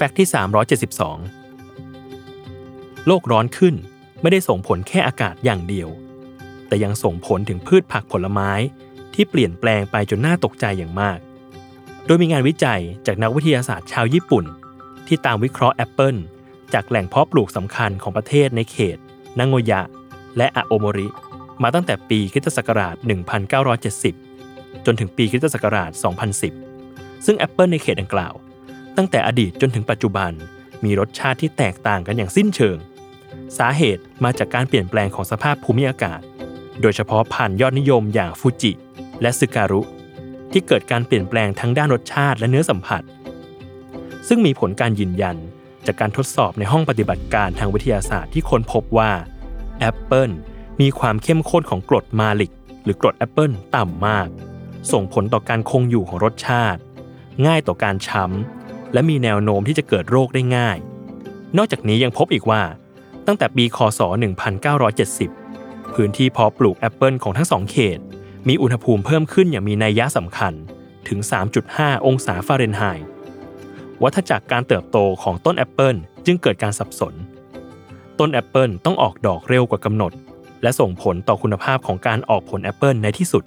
Fact ที่ 372 โลกร้อนขึ้นไม่ได้ส่งผลแค่อากาศอย่างเดียว แต่ยังส่งผลถึงพืชผักผลไม้ที่เปลี่ยนแปลงไปจนน่าตกใจอย่างมาก โดยมีงานวิจัยจากนักวิทยาศาสตร์ชาวญี่ปุ่น ที่ตามวิเคราะห์แอปเปิลจากแหล่งเพาะปลูกสำคัญของประเทศในเขตนาโงยะ และอาโอโมริ มาตั้งแต่ปีคริสตศักราช1970 จนถึงปีคริสตศักราช2010 ซึ่งแอปเปิลในเขตดังกล่าว ตั้งแต่อดีตจนถึงปัจจุบัน มีรสชาติที่แตกต่างกันอย่างสิ้นเชิง สาเหตุมาจากการเปลี่ยนแปลงของสภาพภูมิอากาศ โดยเฉพาะพันธุ์ยอดนิยมอย่างฟูจิ และซึการุ ที่เกิดการเปลี่ยนแปลงทั้งด้านรสชาติและเนื้อสัมผัส ซึ่งมีผลการยืนยันจากการทดสอบในห้องปฏิบัติการทางวิทยาศาสตร์ที่ค้นพบว่าแอปเปิลมีความเข้มข้นของกรดมาลิก หรือกรดแอปเปิลต่ำมาก ส่งผลต่อการคงอยู่ของรสชาติ ง่ายต่อการช้ำ และมีแนวโน้มที่จะเกิดโรคได้ง่าย นอกจากนี้ยังพบอีกว่า ตั้งแต่ปีคศ 1970 พื้นที่เพาะปลูกแอปเปิลของทั้งสองเขต มีอุณหภูมิเพิ่มขึ้นอย่างมีนัยยะสำคัญถึง 3.5 องศาฟาเรนไฮต์วัฏจักรการเติบโตของต้นแอปเปิลจึงเกิดการสับสน ต้นแอปเปิลต้องออกดอกเร็วกว่ากำหนด และส่งผลต่อคุณภาพของการออกผลแอปเปิลในที่สุด